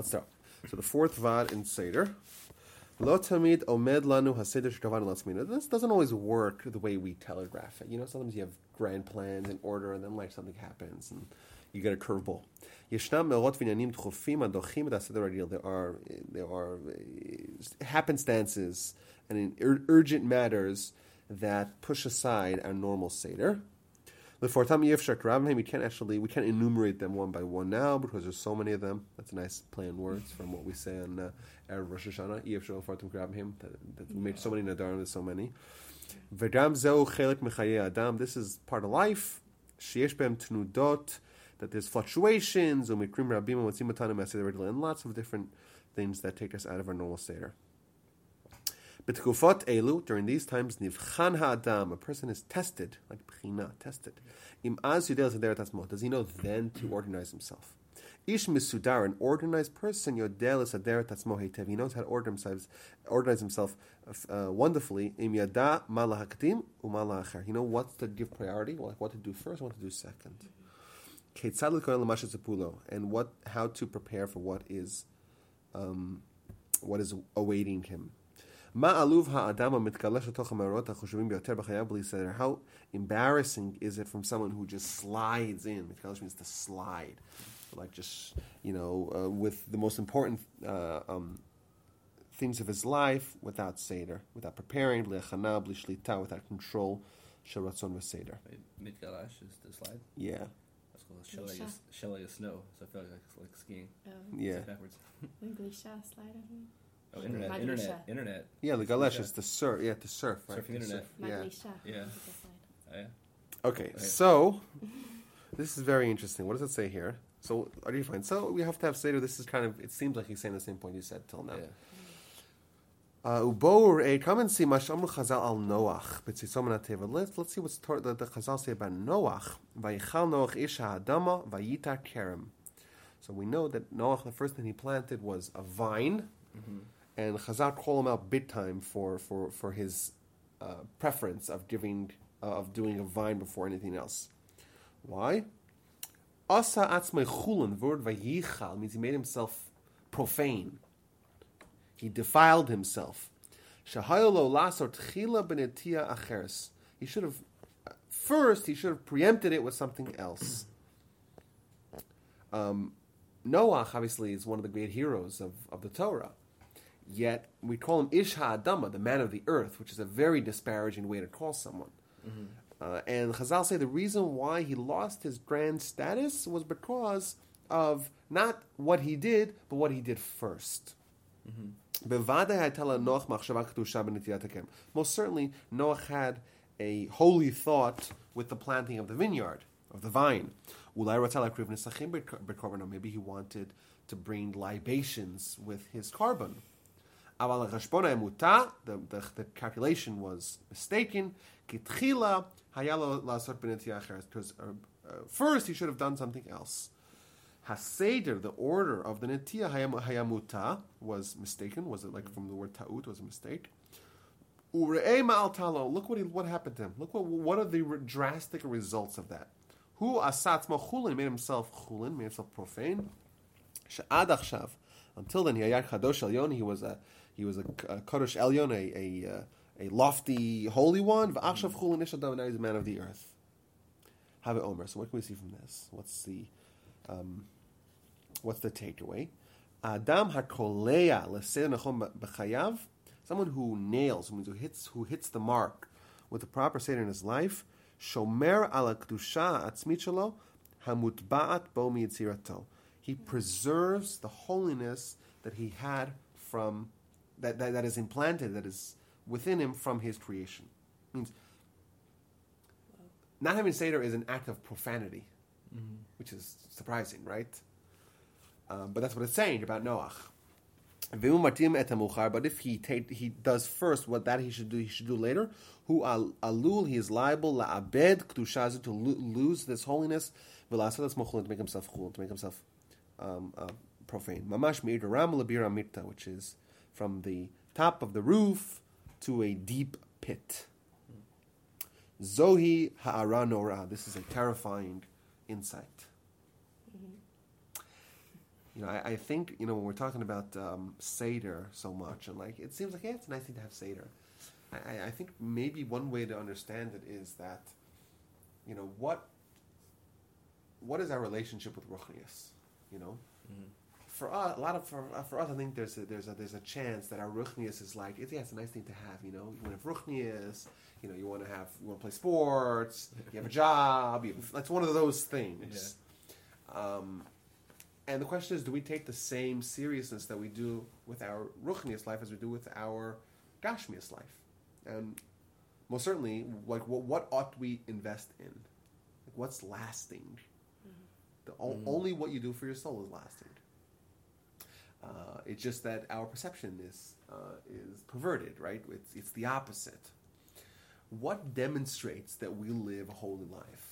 Let's start. So the fourth vad in Seder. Lo tamid omed lanu haseder shkavanu latzmina. This doesn't always work the way we telegraph it. You know, sometimes you have grand plans in order, and then like something happens, and you get a curveball. There are there are uh, happenstances and urgent matters that push aside our normal seder. The yefshar kravim. We can't actually we can't enumerate them one by one now because there's so many of them. That's a nice play on words from what we say on uh, Erev Rosh Hashanah. Yefshar fortam kravim. That, we made so many nadarim. There's so many. V'gam zeu chelik mechaye adam. This is part of life. Sheyesh bem tnudot. That there's fluctuations. Umikrim rabim and lots of different things that take us out of our normal seder. B'tkufot elu, during these times, nivchan ha'adam, a person is tested, like b'china, tested. Im az yudel does he know then to organize himself? Ish misudar, an organized person, yodel zederet atzmo heitev, he knows how to order himself, organize himself uh, wonderfully. Im yada mala hakdim umala acher. You know what to give priority, what to do first, what to do second. And what, how to prepare for what is, um, what is awaiting him. How embarrassing is it from someone who just slides in? Mitkalash means to slide, like just you know, uh, with the most important uh, um, things of his life without seder, without preparing, without control, sheratzon v'seder. Mitgalash is the slide. Yeah. That's called Shelly is, snow, so I feel like it's like skiing. Oh. Yeah. It's backwards. Glisha slide, I think. Oh, internet, Maglisha. internet, internet. Yeah, the galesh Yeah. is the surf. Yeah, the surf. Right? Surfing internet. surf, Yeah. Yeah. I think that's slide. Oh, yeah. Okay, so this is very interesting. What does it say here? So, are you fine? So we have to have seder. This is kind of. It seems like he's saying the same point you said till now. Yeah. Uh, Ubor, eh, come and see Mashamru Chazal al Noach. B'tzitzom Teva. Let's let's see what's tor- the, the Chazal say about Noach. Vayichal Noach Isha Adama Vayita Kerem. So we know that Noach, the first thing he planted was a vine, and Chazal call him out big time for for for his uh, preference of giving uh, of doing a vine before anything else. Why? Asa atzmei chulin. Word vayichal means he made himself profane. He defiled himself. Shahayolo lasor tchila benetia acheres. He should have first. He should have preempted it with something else. Um, Noach obviously is one of the great heroes of, of the Torah. Yet we call him Ish Ha'adama, the man of the earth, which is a very disparaging way to call someone. Uh, and Chazal say the reason why he lost his grand status was because of not what he did, but what he did first. Bevadai haytala Noach machshava kedusha b'netiyat hakem. Most certainly, Noach had a holy thought with the planting of the vineyard, of the vine. Ulai ratzal akriv nesachim b'korbanon. Maybe he wanted to bring libations with his korban. Aval the, calculation was mistaken. Because uh, uh, first he should have done something else. Haseder, the order of the Netiya hayam- Hayamuta, was mistaken. Was it like from the word ta'ut? Was a mistake. Look what he, what happened to him. Look what what are the drastic results of that. Who asatz chulin made himself chulin, made himself profane. She'ad achshav. Until then, he kadosh elyon. He was a he was a, a kadosh elyon, a a, uh, a lofty holy one. V'achshav. Now he's a man of the earth. Have it Omer. So what can we see from this? What's the um, what's the takeaway? Adam hakolea b'chayav, someone who nails, who hits, who hits the mark with the proper seder in his life, shomer ala kedusha atzmit shelo, hamutba'at bo miyitzirato. He preserves the holiness that he had from that, that, that is implanted, that is within him from his creation. means not having seder is an act of profanity which is surprising, right? Um, but that's what it's saying about Noach. But if he take, he does first what that he should do, he should do later. Who alul he is liable laabed kedushazu to lose this holiness. To make himself chul, to make himself um, uh, profane. Mamash meir ram labira mirta, which is from the top of the roof to a deep pit. Zohi ha'ara nora. This is a terrifying insight. You know, I, I think you know when we're talking about um, seder so much, and like it seems like yeah, it's a nice thing to have seder. I, I- think maybe one way to understand it is that, you know, what what is our relationship with ruchnius? You know, Mhm. for us, a lot of for, uh, for us, I think there's a, there's a there's a chance that our ruchnius is like it's, yeah, it's a nice thing to have. You know, you want to have ruchnius. You know, you want to have you want to play sports. You have a job. You have, that's one of those things. Um, and the question is, do we take the same seriousness that we do with our ruchnius life as we do with our gashmius life? And most certainly, like what, what ought we invest in? Like what's lasting? The o- Mhm. Only what you do for your soul is lasting. Uh, it's just that our perception is uh, is perverted, right? It's, it's the opposite. What demonstrates that we live a holy life?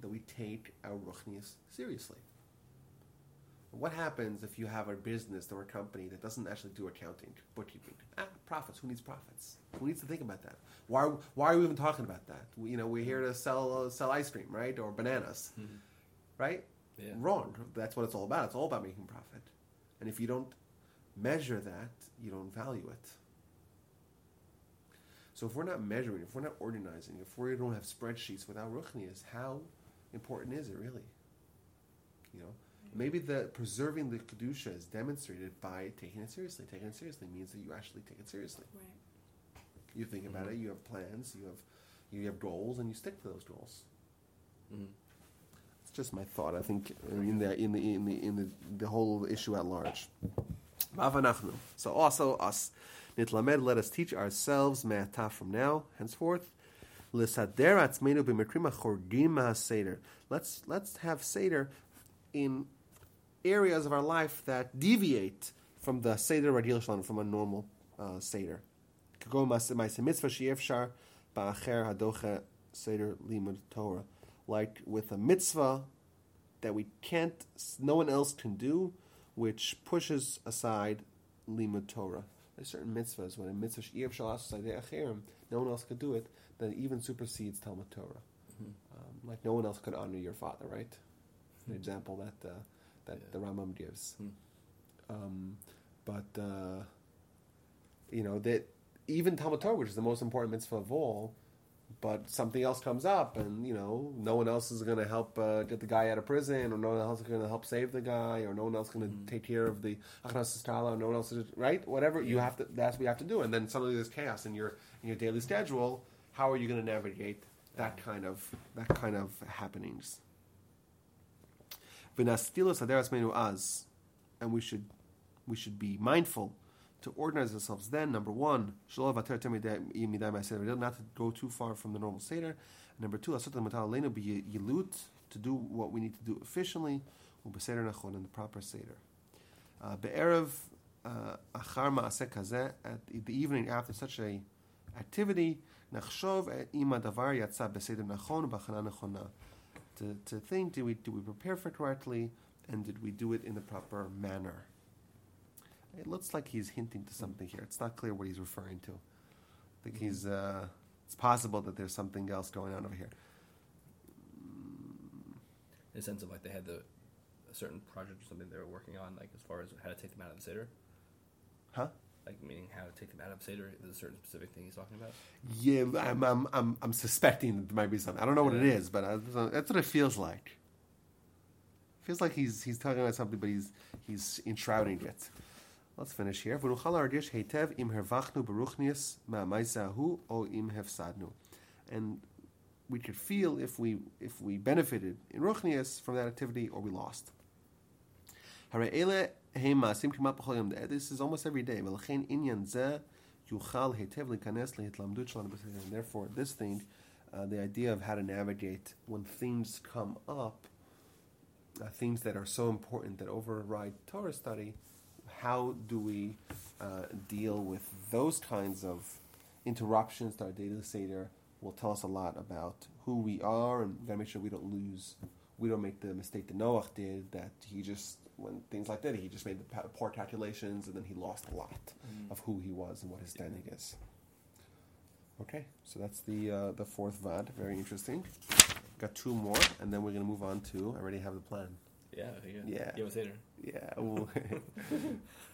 That we take our ruchnius seriously. What happens if you have a business or a company that doesn't actually do accounting, bookkeeping? Ah, profits. Who needs profits? Who needs to think about that? Why? Why are we even talking about that? We, you know, we're here to sell uh, sell ice cream, right, or bananas, Mhm. Right? Yeah. Wrong. That's what it's all about. It's all about making profit. And if you don't measure that, you don't value it. So if we're not measuring, if we're not organizing, if we don't have spreadsheets without ruchnius, how important is it really? You know, maybe the preserving the kedusha is demonstrated by taking it seriously. Taking it seriously means that you actually take it seriously. Right. You think about Mhm. it. You have plans. You have you have goals, and you stick to those goals. Mhm. It's just my thought. I think in the in the in the in the, the whole issue at large. So also us. Nitlamed, let us teach ourselves me'ata from now, henceforth. Let's let's have seder in areas of our life that deviate from the seder radil shalom, from a normal uh, seder. Torah. Like with a mitzvah that we can't, no one else can do, which pushes aside limud Torah. There's certain mitzvahs when a mitzvah she'iev shalas acherim, no one else could do it, then it even supersedes Talmud Torah. Mhm. Um, like no one else could honor your father, right? An example that uh, that Yeah. the Rambam gives. Hmm. Um, but uh, you know that even Talmud Torah, which is the most important mitzvah of all, but something else comes up, and you know no one else is going to help uh, get the guy out of prison, or no one else is going to help save the guy, or no one else is going to Mhm. take care of the no one else is right. Whatever you have to, that's what you have to do, and then suddenly there's chaos in your in your daily schedule. How are you going to navigate that kind of that kind of happenings? V'nastilos aderas menu az, and we should we should be mindful to organize ourselves. Then, number one, not to go too far from the normal seder. And number two, to do what we need to do efficiently, in the proper seder. Uh, Be'erev uh, achar ma'aseh kazeh, at the evening after such a activity, nachshov ima davar yatsa beseder nachon b'chana nachona. To, to think, did we, did we prepare for it correctly, and did we do it in the proper manner? It looks like he's hinting to something here. It's not clear what he's referring to. I think he's. Uh, it's possible that there's something else going on over here. In the sense of like they had the a certain project or something they were working on, like as far as how to take them out of the seder, Huh? like meaning how to take them out of seder. There's a certain specific thing he's talking about. Yeah, I'm, I'm, I'm, I'm suspecting that there might be something. I don't know what it is, but I, that's what it feels like. Feels like he's he's talking about something, but he's he's enshrouding it. Let's finish here. And we could feel if we if we benefited in ruchnius from that activity or we lost. This is almost every day. And therefore, this thing, uh, the idea of how to navigate when things come up, uh, things that are so important that override Torah study, how do we uh, deal with those kinds of interruptions to our daily seder? Will tell us a lot about who we are, and gotta make sure we don't lose. We don't make the mistake that Noach did. That he just when things like that, he just made the poor calculations, and then he lost a lot of who he was and what his standing is. Okay, so that's the uh, the fourth vad. Very interesting. Got two more, and then we're gonna move on to. I already have the plan. Yeah. Yeah. Us seder. Yeah.